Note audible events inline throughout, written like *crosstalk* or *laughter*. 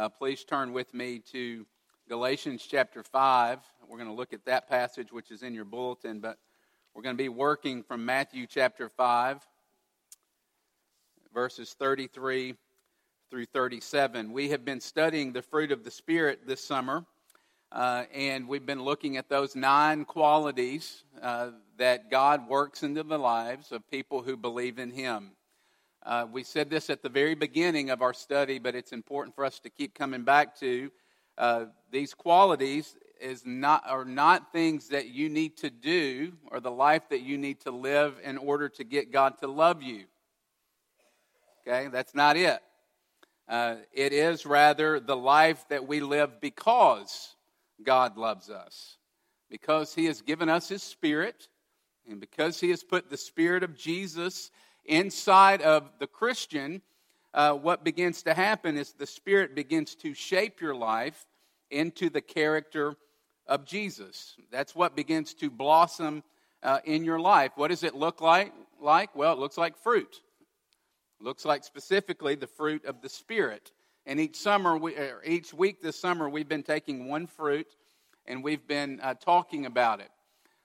uh, please turn with me to Galatians chapter 5. We're going to look at that passage, which is in your bulletin, but we're going to be working from Matthew chapter 5, verses 33 through 37. We have been studying the fruit of the Spirit this summer, uh, and we've been looking at those nine qualities uh, that God works into the lives of people who believe in Him. Uh, we said this at the very beginning of our study, but it's important for us to keep coming back to. Uh, these qualities is not, are not things that you need to do or the life that you need to live in order to get God to love you. Okay, that's not it. Uh, it is rather the life that we live because God loves us, because He has given us His Spirit, and because He has put the Spirit of Jesus inside of the Christian, uh, what begins to happen is the Spirit begins to shape your life into the character of Jesus. That's what begins to blossom uh, in your life. What does it look like? Like well, it looks like fruit. It looks like specifically the fruit of the Spirit. And each summer, we, each week this summer, we've been taking one fruit and we've been uh, talking about it.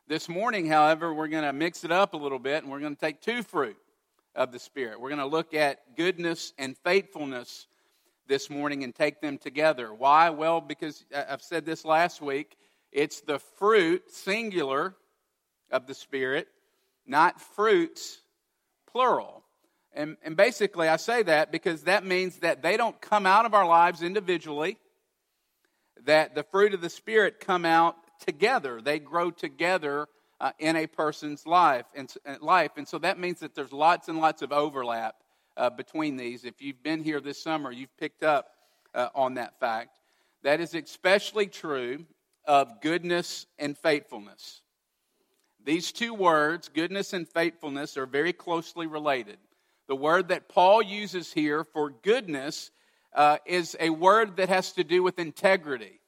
This morning, however, we're going to mix it up a little bit and we're going to take two fruit of the Spirit. We're going to look at goodness and faithfulness this morning and take them together. Why? Well, because uh, I've said this last week. It's the fruit, singular, of the Spirit, not fruits, plural. And, and basically, I say that because that means that they don't come out of our lives individually, that the fruit of the Spirit come out together. They grow together uh, in a person's life and, life. And so that means that there's lots and lots of overlap uh, between these. If you've been here this summer, you've picked up uh, on that fact. That is especially true of goodness and faithfulness. These two words, goodness and faithfulness, are very closely related. The word that Paul uses here for goodness uh, is a word that has to do with integrity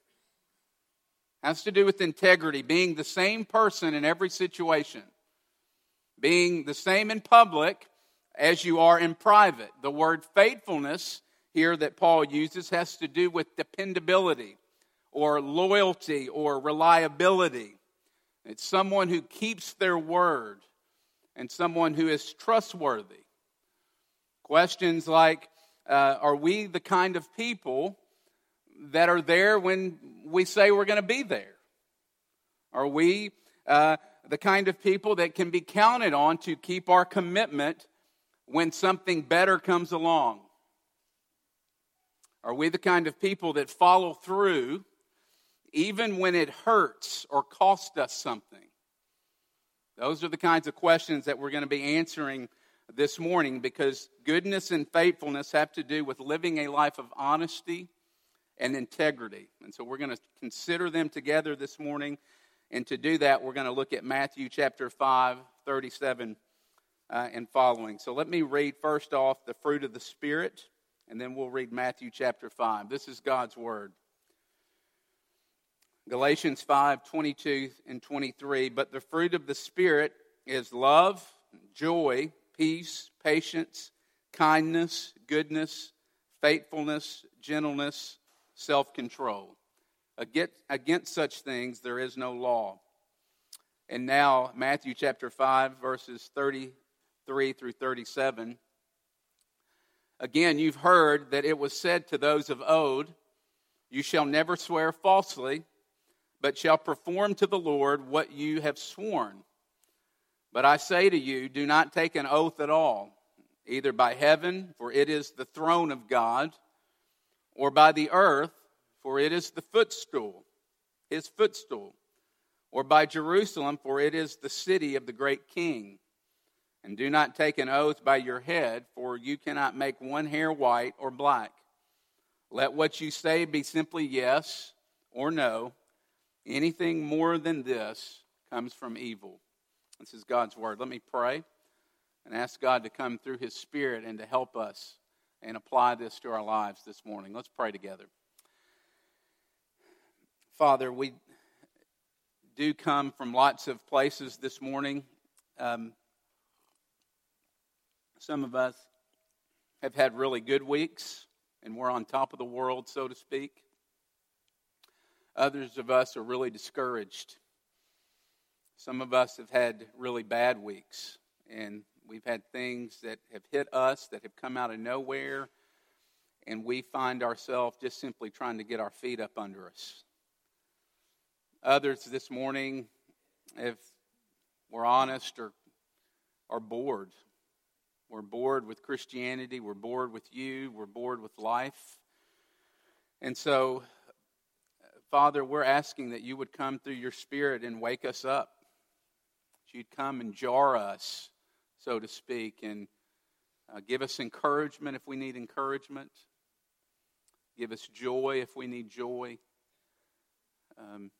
has to do with integrity, being the same person in every situation, being the same in public as you are in private. The word faithfulness here that Paul uses has to do with dependability or loyalty or reliability. It's someone who keeps their word and someone who is trustworthy. Questions like uh, Are we the kind of people that are there when we say we're going to be there? Are we uh, the kind of people that can be counted on to keep our commitment when something better comes along? Are we the kind of people that follow through even when it hurts or costs us something? Those are the kinds of questions that we're going to be answering this morning because goodness and faithfulness have to do with living a life of honesty and integrity. And so we're going to consider them together this morning. And to do that, we're going to look at Matthew chapter 5, 37 uh, and following. So let me read first off the fruit of the Spirit, and then we'll read Matthew chapter 5. This is God's word. Galatians 5, 22 and 23. But the fruit of the Spirit is love, joy, peace, patience, kindness, goodness, faithfulness, gentleness, self control. Against such things there is no law. And now, Matthew chapter 5, verses 33 through 37. Again, you've heard that it was said to those of old, You shall never swear falsely, but shall perform to the Lord what you have sworn. But I say to you, do not take an oath at all, either by heaven, for it is the throne of God or by the earth, for it is the footstool, his footstool, or by Jerusalem, for it is the city of the great king. And do not take an oath by your head, for you cannot make one hair white or black. Let what you say be simply yes or no. Anything more than this comes from evil. This is God's word. Let me pray and ask God to come through his spirit and to help us and apply this to our lives this morning. Let's pray together. Father, we do come from lots of places this morning. Um, some of us have had really good weeks and we're on top of the world, so to speak. Others of us are really discouraged. Some of us have had really bad weeks, and we've had things that have hit us that have come out of nowhere, and we find ourselves just simply trying to get our feet up under us. Others this morning, if we're honest, are, are bored. We're bored with Christianity. We're bored with you. We're bored with life. And so, Father, we're asking that you would come through your Spirit and wake us up. That you'd come and jar us, so to speak, and uh, give us encouragement if we need encouragement. Give us joy if we need joy. Um,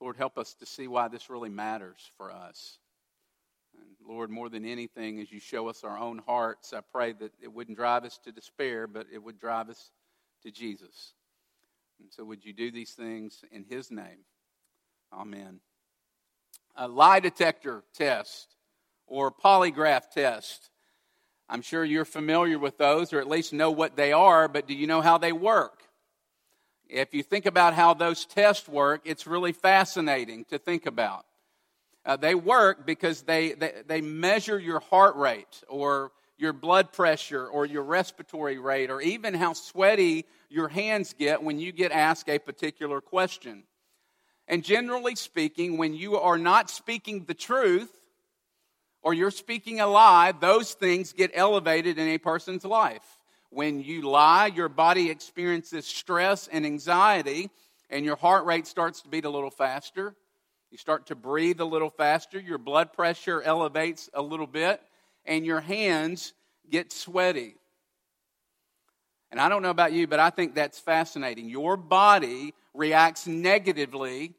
Lord, help us to see why this really matters for us. And Lord, more than anything, as you show us our own hearts, I pray that it wouldn't drive us to despair, but it would drive us to Jesus. And so, would you do these things in His name? Amen. A lie detector test or polygraph test. I'm sure you're familiar with those or at least know what they are, but do you know how they work? If you think about how those tests work, it's really fascinating to think about. Uh, they work because they, they, they measure your heart rate or your blood pressure or your respiratory rate or even how sweaty your hands get when you get asked a particular question. And generally speaking, when you are not speaking the truth or you're speaking a lie, those things get elevated in a person's life. When you lie, your body experiences stress and anxiety, and your heart rate starts to beat a little faster. You start to breathe a little faster. Your blood pressure elevates a little bit, and your hands get sweaty. And I don't know about you, but I think that's fascinating. Your body reacts negatively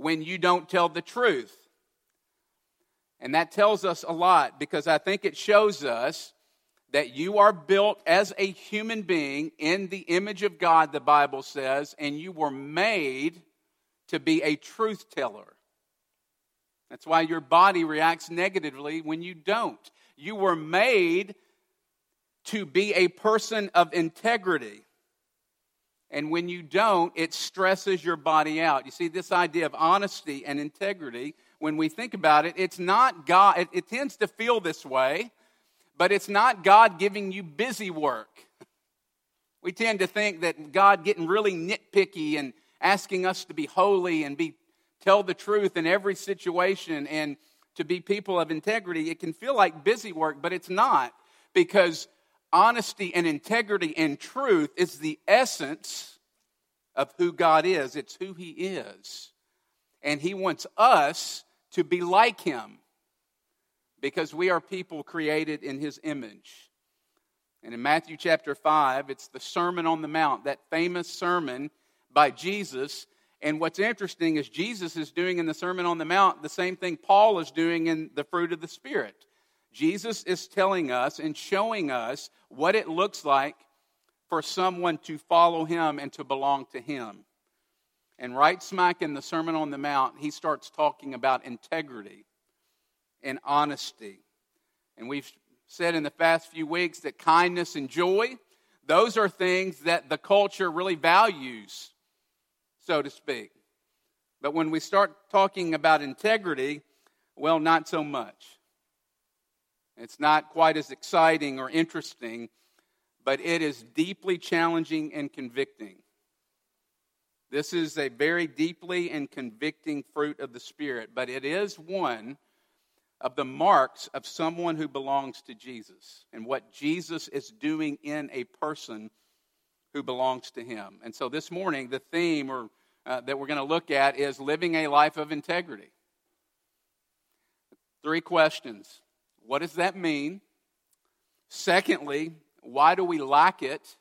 when you don't tell the truth. And that tells us a lot because I think it shows us that you are built as a human being in the image of God, the Bible says, and you were made to be a truth teller. That's why your body reacts negatively when you don't. You were made to be a person of integrity. And when you don't, it stresses your body out. You see, this idea of honesty and integrity, when we think about it, it's not God, it, it tends to feel this way but it's not God giving you busy work. *laughs* We tend to think that God getting really nitpicky and asking us to be holy and be tell the truth in every situation and to be people of integrity, it can feel like busy work, but it's not because honesty and integrity and truth is the essence of who God is. It's who He is. And He wants us to be like Him because we are people created in his image. And in Matthew chapter 5, it's the Sermon on the Mount, that famous sermon by Jesus. And what's interesting is Jesus is doing in the Sermon on the Mount the same thing Paul is doing in the fruit of the Spirit. Jesus is telling us and showing us what it looks like for someone to follow him and to belong to him. And right smack in the Sermon on the Mount, he starts talking about integrity and honesty. And we've said in the past few weeks that kindness and joy, those are things that the culture really values, so to speak. But when we start talking about integrity, well, not so much. It's not quite as exciting or interesting, but it is deeply challenging and convicting. This is a very deeply and convicting fruit of the Spirit, but it is one of the marks of someone who belongs to Jesus and what Jesus is doing in a person who belongs to him. And so this morning, the theme or, uh, that we're going to look at is living a life of integrity. Three questions What does that mean? Secondly, why do we lack it?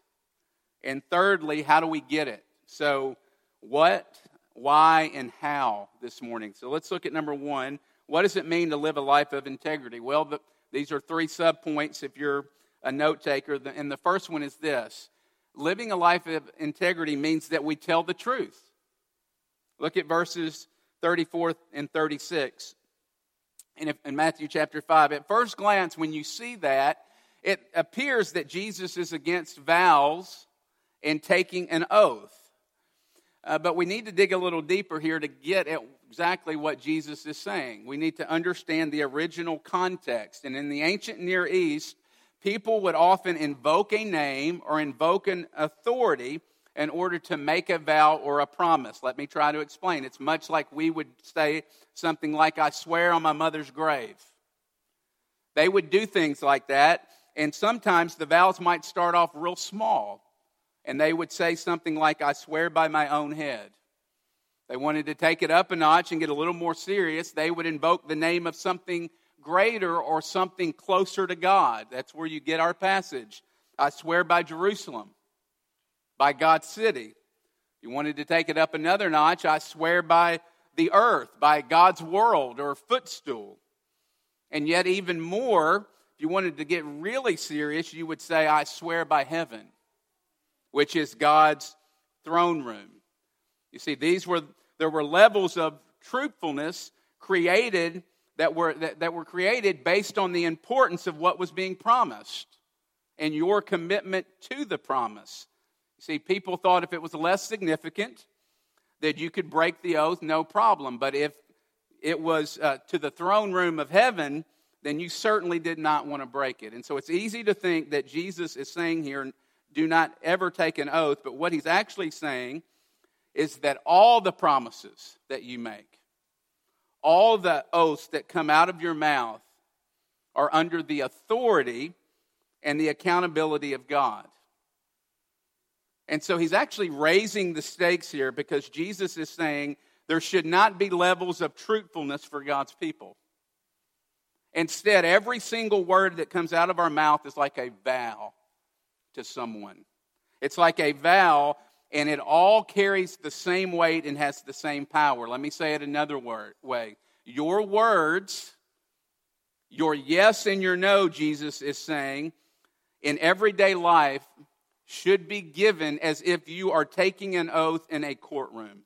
And thirdly, how do we get it? So, what, why, and how this morning. So let's look at number one what does it mean to live a life of integrity? Well, the, these are three subpoints if you're a note taker. And the first one is this living a life of integrity means that we tell the truth. Look at verses 34 and 36 in, in Matthew chapter 5. At first glance, when you see that, it appears that Jesus is against vows and taking an oath. Uh, but we need to dig a little deeper here to get at exactly what Jesus is saying. We need to understand the original context. And in the ancient Near East, people would often invoke a name or invoke an authority in order to make a vow or a promise. Let me try to explain. It's much like we would say something like, I swear on my mother's grave. They would do things like that, and sometimes the vows might start off real small, and they would say something like, I swear by my own head. They wanted to take it up a notch and get a little more serious. They would invoke the name of something greater or something closer to God. That's where you get our passage. I swear by Jerusalem by God's city. You wanted to take it up another notch, I swear by the earth, by God's world or footstool. And yet, even more, if you wanted to get really serious, you would say, I swear by heaven, which is God's throne room. You see, these were there were levels of truthfulness created that were that, that were created based on the importance of what was being promised and your commitment to the promise. See, people thought if it was less significant, that you could break the oath, no problem. But if it was uh, to the throne room of heaven, then you certainly did not want to break it. And so it's easy to think that Jesus is saying here, do not ever take an oath. But what he's actually saying is that all the promises that you make, all the oaths that come out of your mouth, are under the authority and the accountability of God. And so he's actually raising the stakes here because Jesus is saying there should not be levels of truthfulness for God's people. Instead, every single word that comes out of our mouth is like a vow to someone. It's like a vow, and it all carries the same weight and has the same power. Let me say it another word, way. Your words, your yes and your no, Jesus is saying, in everyday life should be given as if you are taking an oath in a courtroom.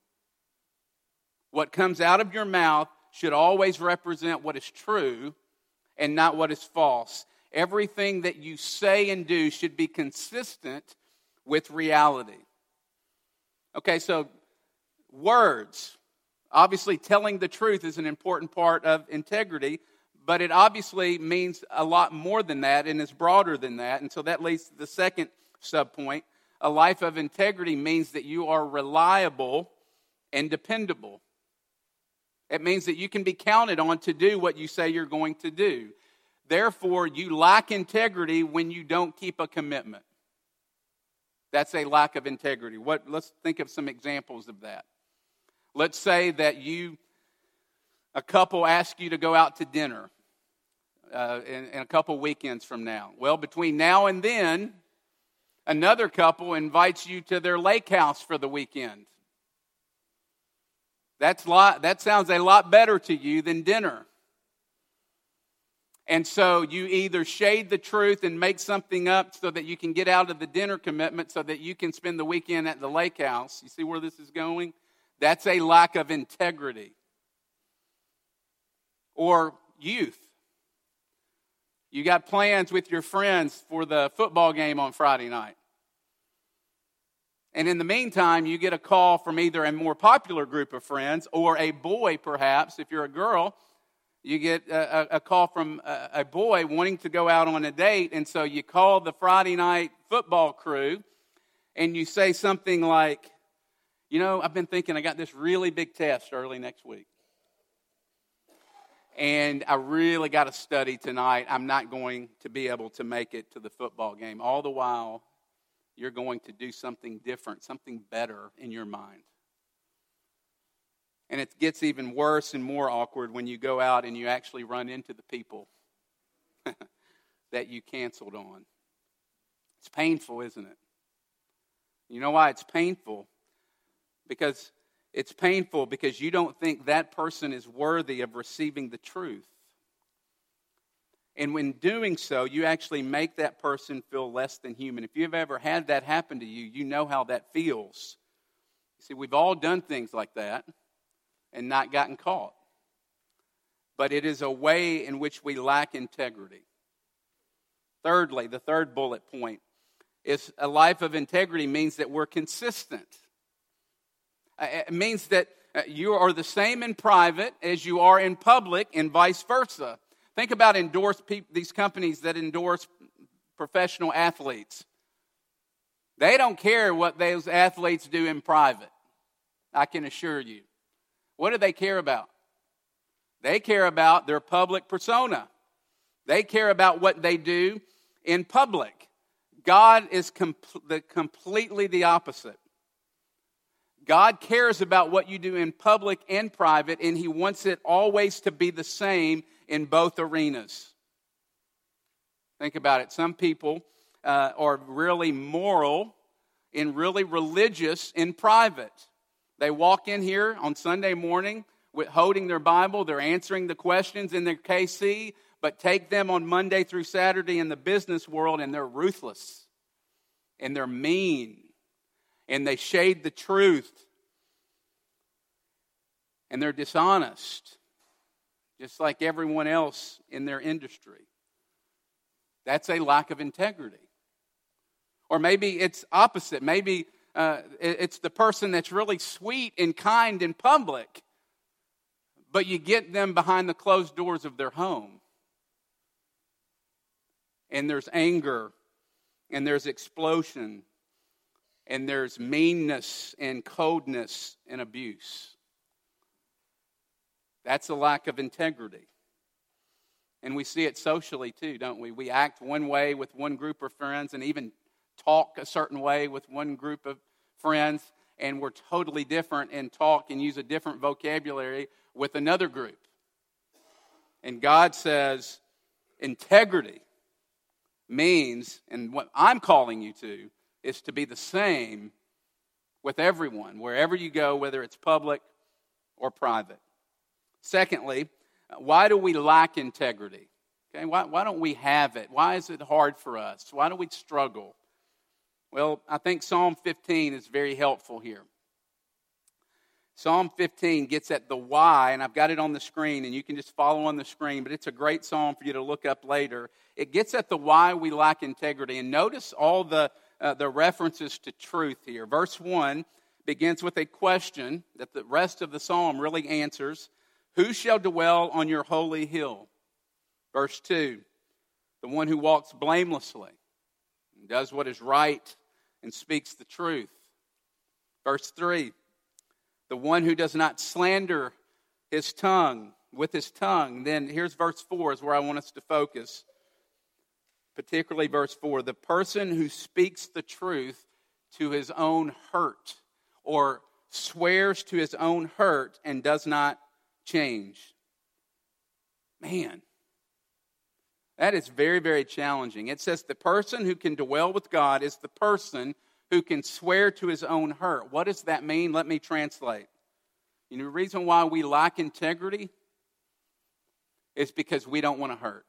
What comes out of your mouth should always represent what is true and not what is false. Everything that you say and do should be consistent with reality. Okay, so words. Obviously, telling the truth is an important part of integrity, but it obviously means a lot more than that and is broader than that. And so that leads to the second subpoint. A life of integrity means that you are reliable and dependable. It means that you can be counted on to do what you say you're going to do. Therefore, you lack integrity when you don't keep a commitment. That's a lack of integrity. What, let's think of some examples of that. Let's say that you, a couple ask you to go out to dinner uh, in, in a couple weekends from now. Well, between now and then, Another couple invites you to their lake house for the weekend. That's lot, that sounds a lot better to you than dinner. And so you either shade the truth and make something up so that you can get out of the dinner commitment so that you can spend the weekend at the lake house. You see where this is going? That's a lack of integrity. Or youth. You got plans with your friends for the football game on Friday night. And in the meantime, you get a call from either a more popular group of friends or a boy, perhaps. If you're a girl, you get a, a call from a, a boy wanting to go out on a date. And so you call the Friday night football crew and you say something like, You know, I've been thinking I got this really big test early next week and I really got to study tonight. I'm not going to be able to make it to the football game. All the while, you're going to do something different, something better in your mind. And it gets even worse and more awkward when you go out and you actually run into the people *laughs* that you canceled on. It's painful, isn't it? You know why it's painful? Because it's painful because you don't think that person is worthy of receiving the truth. And when doing so, you actually make that person feel less than human. If you've ever had that happen to you, you know how that feels. You See, we've all done things like that and not gotten caught. But it is a way in which we lack integrity. Thirdly, the third bullet point is a life of integrity means that we're consistent. Uh, it means that uh, you are the same in private as you are in public, and vice versa. Think about endorse these companies that endorse professional athletes. They don't care what those athletes do in private. I can assure you. What do they care about? They care about their public persona. They care about what they do in public. God is com- the, completely the opposite. God cares about what you do in public and private, and He wants it always to be the same in both arenas. Think about it. Some people uh, are really moral and really religious in private. They walk in here on Sunday morning with holding their Bible, they're answering the questions in their KC, but take them on Monday through Saturday in the business world and they're ruthless and they're mean and they shade the truth and they're dishonest, just like everyone else in their industry. That's a lack of integrity. Or maybe it's opposite. Maybe uh, it's the person that's really sweet and kind in public, but you get them behind the closed doors of their home. And there's anger, and there's explosion, and there's meanness and coldness and abuse. That's a lack of integrity. And we see it socially too, don't we? We act one way with one group of friends and even talk a certain way with one group of friends, and we're totally different and talk and use a different vocabulary with another group. And God says integrity means, and what I'm calling you to, is to be the same with everyone, wherever you go, whether it's public or private. Secondly, why do we lack integrity? Okay, why, why don't we have it? Why is it hard for us? Why do we struggle? Well, I think Psalm 15 is very helpful here. Psalm 15 gets at the why, and I've got it on the screen, and you can just follow on the screen, but it's a great psalm for you to look up later. It gets at the why we lack integrity. And notice all the, uh, the references to truth here. Verse 1 begins with a question that the rest of the psalm really answers Who shall dwell on your holy hill? Verse 2 The one who walks blamelessly, does what is right, and speaks the truth. Verse 3 The one who does not slander his tongue with his tongue. Then here's verse 4 is where I want us to focus particularly verse 4 the person who speaks the truth to his own hurt or swears to his own hurt and does not change. Man, that is very, very challenging. It says the person who can dwell with God is the person who can swear to his own hurt. What does that mean? Let me translate. You know, the reason why we lack integrity is because we don't want to hurt.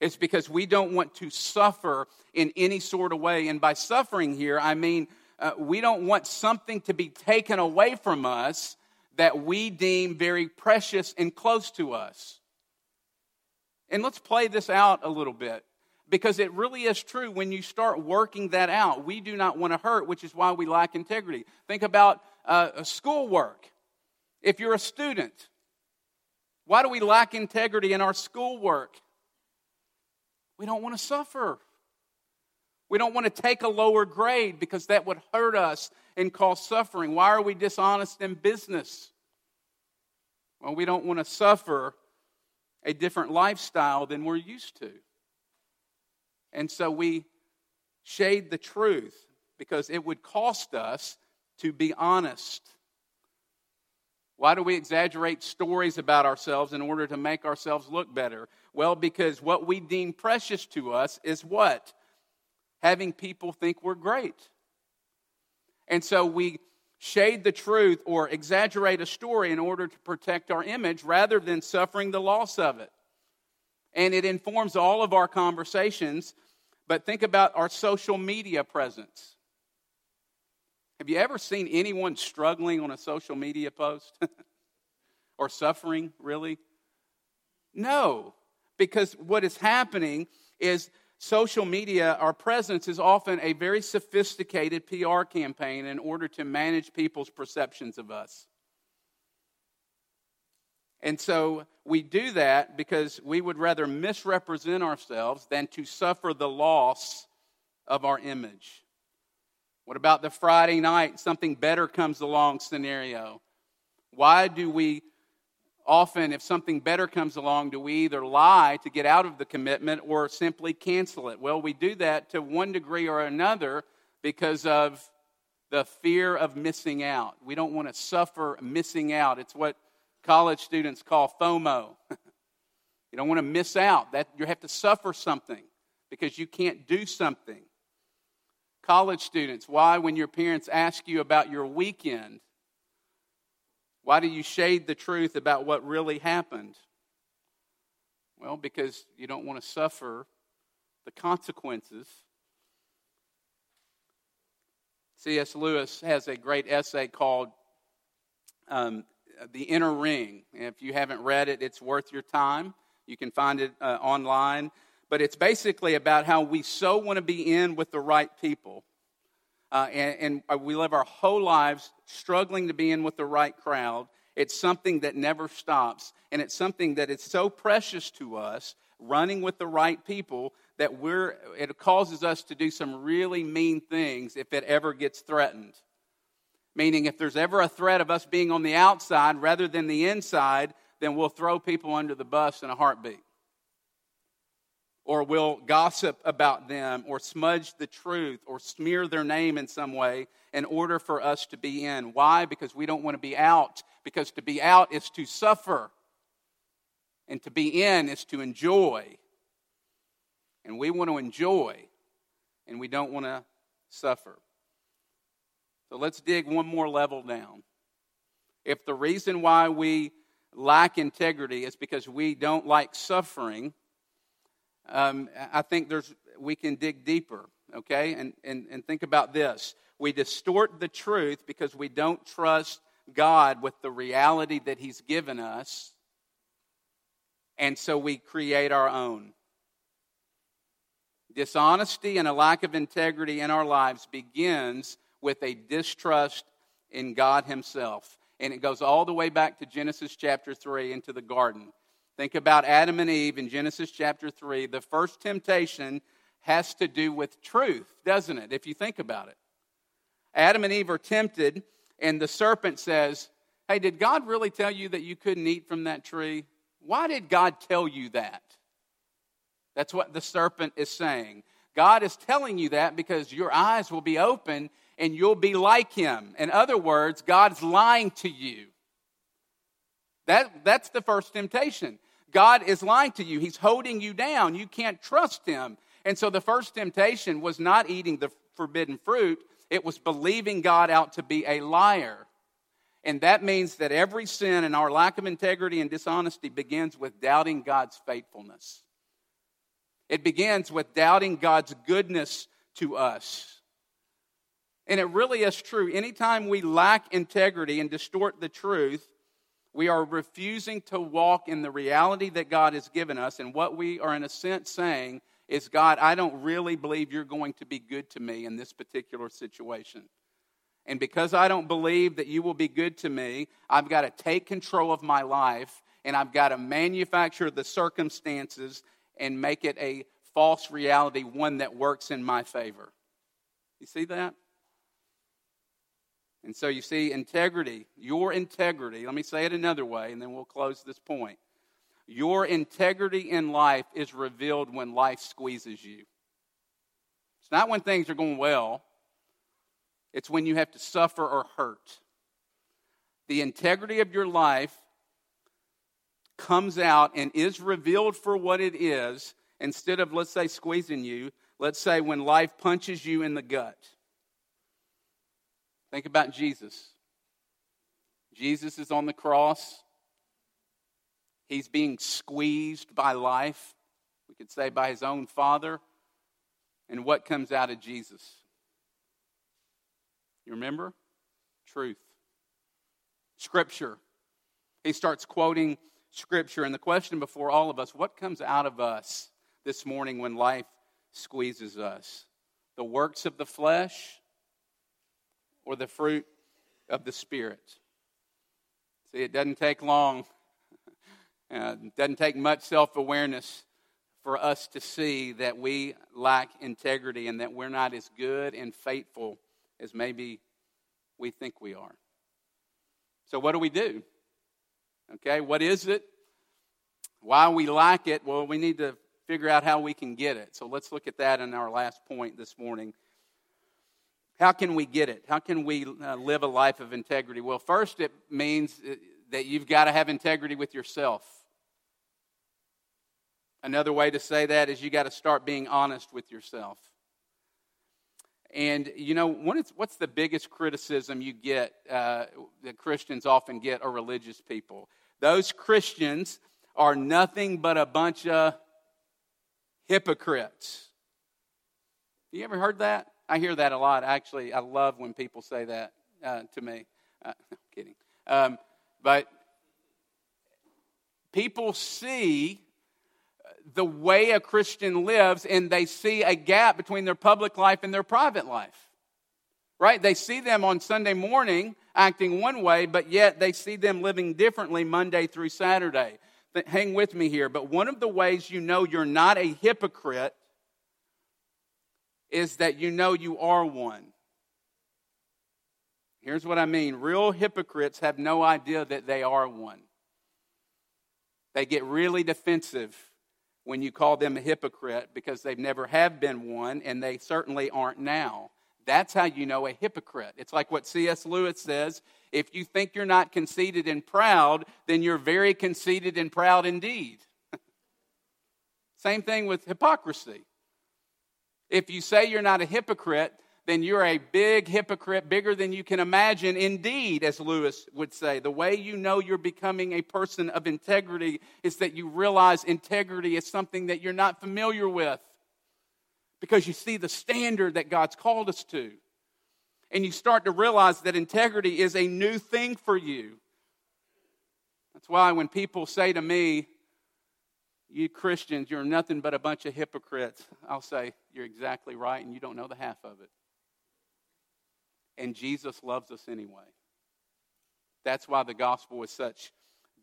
It's because we don't want to suffer in any sort of way. And by suffering here, I mean uh, we don't want something to be taken away from us that we deem very precious and close to us. And let's play this out a little bit because it really is true when you start working that out. We do not want to hurt, which is why we lack integrity. Think about uh, schoolwork. If you're a student, why do we lack integrity in our schoolwork? We don't want to suffer. We don't want to take a lower grade because that would hurt us and cause suffering. Why are we dishonest in business? Well, we don't want to suffer a different lifestyle than we're used to. And so we shade the truth because it would cost us to be honest. Why do we exaggerate stories about ourselves in order to make ourselves look better? Well, because what we deem precious to us is what? Having people think we're great. And so we shade the truth or exaggerate a story in order to protect our image rather than suffering the loss of it. And it informs all of our conversations. But think about our social media presence. Have you ever seen anyone struggling on a social media post? *laughs* or suffering, really? No, because what is happening is social media, our presence is often a very sophisticated PR campaign in order to manage people's perceptions of us. And so we do that because we would rather misrepresent ourselves than to suffer the loss of our image. What about the Friday night, something better comes along scenario? Why do we often, if something better comes along, do we either lie to get out of the commitment or simply cancel it? Well, we do that to one degree or another because of the fear of missing out. We don't want to suffer missing out. It's what college students call FOMO. *laughs* you don't want to miss out. That you have to suffer something because you can't do something. College students, why when your parents ask you about your weekend, why do you shade the truth about what really happened? Well, because you don't want to suffer the consequences. C.S. Lewis has a great essay called um, The Inner Ring. If you haven't read it, it's worth your time. You can find it uh, online. But it's basically about how we so want to be in with the right people uh, and, and uh, we live our whole lives struggling to be in with the right crowd. It's something that never stops, and it's something that is so precious to us, running with the right people, that we're, it causes us to do some really mean things if it ever gets threatened. Meaning, if there's ever a threat of us being on the outside rather than the inside, then we'll throw people under the bus in a heartbeat or will gossip about them or smudge the truth or smear their name in some way in order for us to be in. Why? Because we don't want to be out. Because to be out is to suffer, and to be in is to enjoy. And we want to enjoy, and we don't want to suffer. So let's dig one more level down. If the reason why we lack integrity is because we don't like suffering, um, I think there's, we can dig deeper, okay? And, and, and think about this. We distort the truth because we don't trust God with the reality that He's given us, and so we create our own. Dishonesty and a lack of integrity in our lives begins with a distrust in God Himself. And it goes all the way back to Genesis chapter 3 into the garden. Think about Adam and Eve in Genesis chapter 3. The first temptation has to do with truth, doesn't it? If you think about it. Adam and Eve are tempted, and the serpent says, Hey, did God really tell you that you couldn't eat from that tree? Why did God tell you that? That's what the serpent is saying. God is telling you that because your eyes will be open and you'll be like him. In other words, God's lying to you. That, that's the first temptation. God is lying to you. He's holding you down. You can't trust him. And so the first temptation was not eating the forbidden fruit, it was believing God out to be a liar. And that means that every sin and our lack of integrity and dishonesty begins with doubting God's faithfulness. It begins with doubting God's goodness to us. And it really is true. Anytime we lack integrity and distort the truth, we are refusing to walk in the reality that God has given us. And what we are, in a sense, saying is, God, I don't really believe you're going to be good to me in this particular situation. And because I don't believe that you will be good to me, I've got to take control of my life and I've got to manufacture the circumstances and make it a false reality, one that works in my favor. You see that? And so you see, integrity, your integrity, let me say it another way, and then we'll close this point. Your integrity in life is revealed when life squeezes you. It's not when things are going well, it's when you have to suffer or hurt. The integrity of your life comes out and is revealed for what it is instead of, let's say, squeezing you. Let's say when life punches you in the gut Think about Jesus. Jesus is on the cross. He's being squeezed by life, we could say by his own father. And what comes out of Jesus? You remember? Truth. Scripture. He starts quoting Scripture. And the question before all of us what comes out of us? this morning when life squeezes us? The works of the flesh or the fruit of the Spirit? See, it doesn't take long, *laughs* uh, it doesn't take much self awareness for us to see that we lack integrity and that we're not as good and faithful as maybe we think we are. So, what do we do? Okay, what is it? Why we lack it? Well, we need to figure out how we can get it. So, let's look at that in our last point this morning. How can we get it? How can we uh, live a life of integrity? Well, first, it means uh, that you've got to have integrity with yourself. Another way to say that is you got to start being honest with yourself. And you know, what's the biggest criticism you get uh, that Christians often get or religious people? Those Christians are nothing but a bunch of hypocrites. You ever heard that? I hear that a lot. Actually, I love when people say that uh, to me. Uh, *laughs* I'm kidding. Um, but people see the way a Christian lives and they see a gap between their public life and their private life. Right? They see them on Sunday morning acting one way, but yet they see them living differently Monday through Saturday. Hang with me here. But one of the ways you know you're not a hypocrite is that you know you are one. Here's what I mean real hypocrites have no idea that they are one. They get really defensive when you call them a hypocrite because they've never have been one and they certainly aren't now. That's how you know a hypocrite. It's like what C.S. Lewis says if you think you're not conceited and proud, then you're very conceited and proud indeed. *laughs* Same thing with hypocrisy. If you say you're not a hypocrite, then you're a big hypocrite, bigger than you can imagine. Indeed, as Lewis would say, the way you know you're becoming a person of integrity is that you realize integrity is something that you're not familiar with because you see the standard that God's called us to. And you start to realize that integrity is a new thing for you. That's why when people say to me, you Christians, you're nothing but a bunch of hypocrites. I'll say, You're exactly right, and you don't know the half of it and Jesus loves us anyway. That's why the gospel is such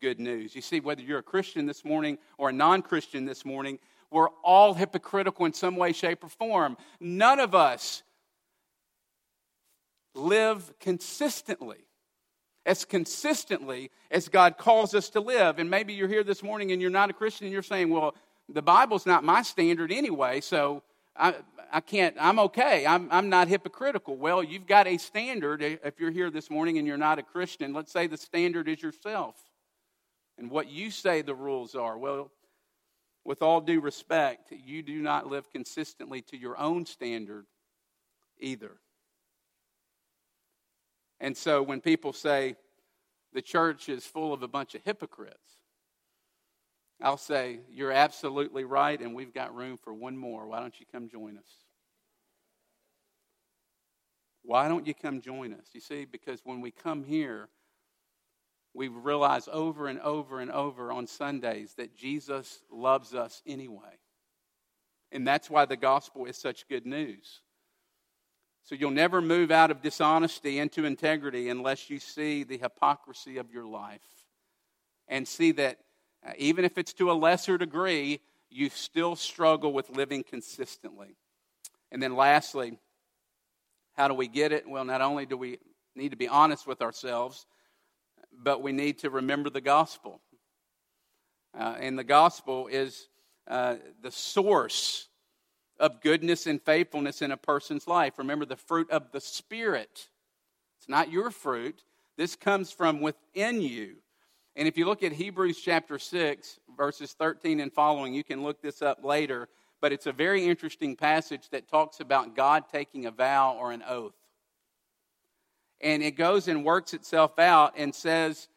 good news. You see, whether you're a Christian this morning or a non Christian this morning, we're all hypocritical in some way, shape, or form. None of us live consistently, as consistently as God calls us to live. And maybe you're here this morning and you're not a Christian and you're saying, well, the Bible's not my standard anyway, so I, I can't, I'm okay. I'm, I'm not hypocritical. Well, you've got a standard. If you're here this morning and you're not a Christian, let's say the standard is yourself and what you say the rules are. Well, with all due respect, you do not live consistently to your own standard either. And so when people say the church is full of a bunch of hypocrites, I'll say, You're absolutely right, and we've got room for one more. Why don't you come join us? Why don't you come join us? You see, because when we come here, we realize over and over and over on Sundays that Jesus loves us anyway. And that's why the gospel is such good news. So you'll never move out of dishonesty into integrity unless you see the hypocrisy of your life and see that uh, even if it's to a lesser degree, you still struggle with living consistently. And then lastly, how do we get it? Well, not only do we need to be honest with ourselves, but we need to remember the gospel. Uh, and the gospel is uh, the source of goodness and faithfulness in a person's life. Remember the fruit of the Spirit. It's not your fruit, this comes from within you. And if you look at Hebrews chapter 6, verses 13 and following, you can look this up later, but it's a very interesting passage that talks about God taking a vow or an oath. And it goes and works itself out and says,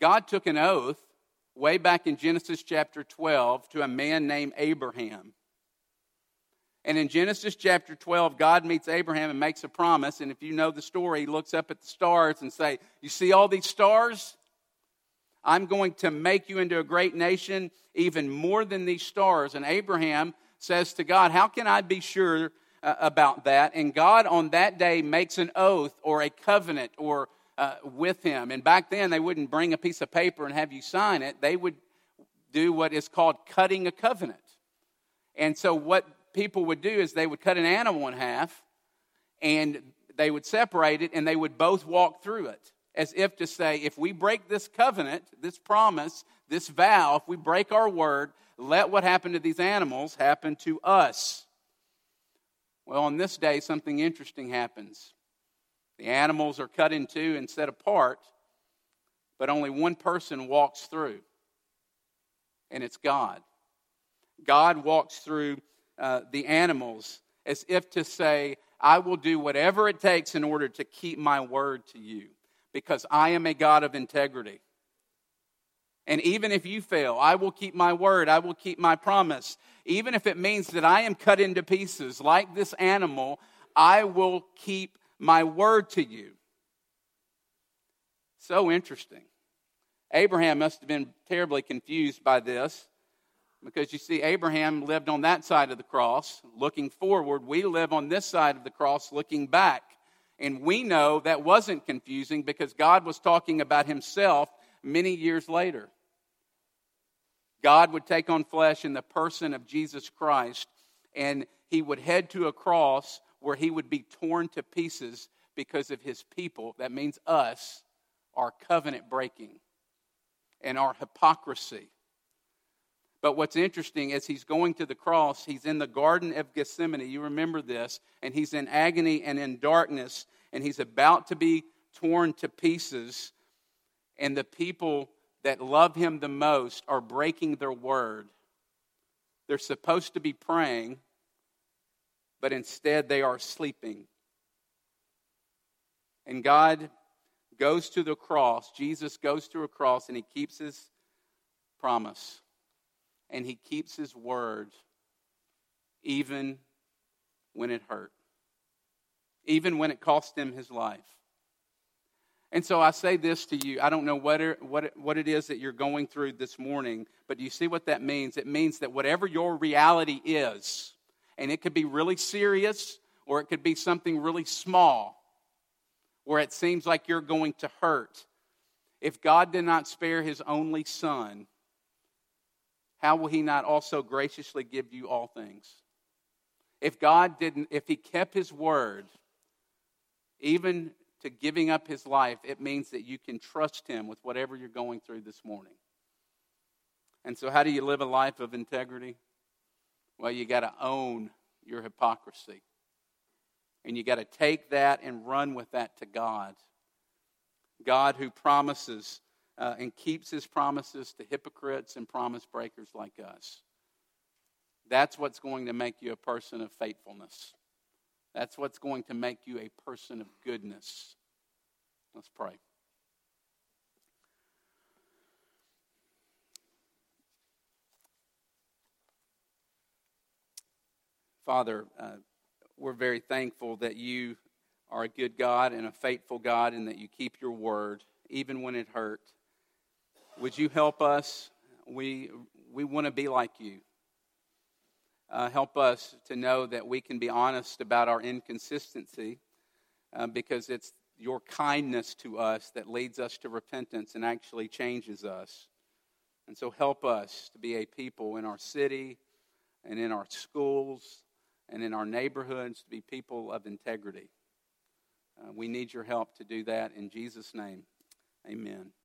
God took an oath way back in Genesis chapter 12 to a man named Abraham. And in Genesis chapter 12, God meets Abraham and makes a promise. And if you know the story, he looks up at the stars and say, You see all these stars? I'm going to make you into a great nation, even more than these stars. And Abraham says to God, How can I be sure uh, about that? And God on that day makes an oath or a covenant or uh, with him. And back then, they wouldn't bring a piece of paper and have you sign it. They would do what is called cutting a covenant. And so, what people would do is they would cut an animal in half and they would separate it and they would both walk through it as if to say, if we break this covenant, this promise, this vow, if we break our word, let what happened to these animals happen to us. Well, on this day, something interesting happens. The animals are cut in two and set apart, but only one person walks through, and it's God. God walks through uh, the animals as if to say, I will do whatever it takes in order to keep my word to you because I am a God of integrity. And even if you fail, I will keep my word, I will keep my promise. Even if it means that I am cut into pieces like this animal, I will keep my word to you. So interesting. Abraham must have been terribly confused by this because you see, Abraham lived on that side of the cross looking forward. We live on this side of the cross looking back. And we know that wasn't confusing because God was talking about himself many years later. God would take on flesh in the person of Jesus Christ, and he would head to a cross where he would be torn to pieces because of his people. That means us, our covenant breaking, and our hypocrisy. But what's interesting is he's going to the cross, he's in the Garden of Gethsemane. You remember this. And he's in agony and in darkness, and he's about to be torn to pieces. And the people that love him the most are breaking their word. They're supposed to be praying, but instead they are sleeping. And God goes to the cross, Jesus goes to a cross, and he keeps his promise and he keeps his word even when it hurt, even when it cost him his life. And so I say this to you. I don't know what it, what, what it is that you're going through this morning, but do you see what that means? It means that whatever your reality is, and it could be really serious or it could be something really small where it seems like you're going to hurt. If God did not spare his only son, how will he not also graciously give you all things? If God didn't, if he kept his word, even to giving up his life, it means that you can trust him with whatever you're going through this morning. And so, how do you live a life of integrity? Well, you got to own your hypocrisy. And you got to take that and run with that to God. God who promises uh, and keeps his promises to hypocrites and promise breakers like us. That's what's going to make you a person of faithfulness. That's what's going to make you a person of goodness. Let's pray. Father, uh, we're very thankful that you are a good God and a faithful God and that you keep your word even when it hurts. Would you help us? We, we want to be like you. Uh, help us to know that we can be honest about our inconsistency uh, because it's your kindness to us that leads us to repentance and actually changes us. And so help us to be a people in our city and in our schools and in our neighborhoods to be people of integrity. Uh, we need your help to do that in Jesus' name. Amen.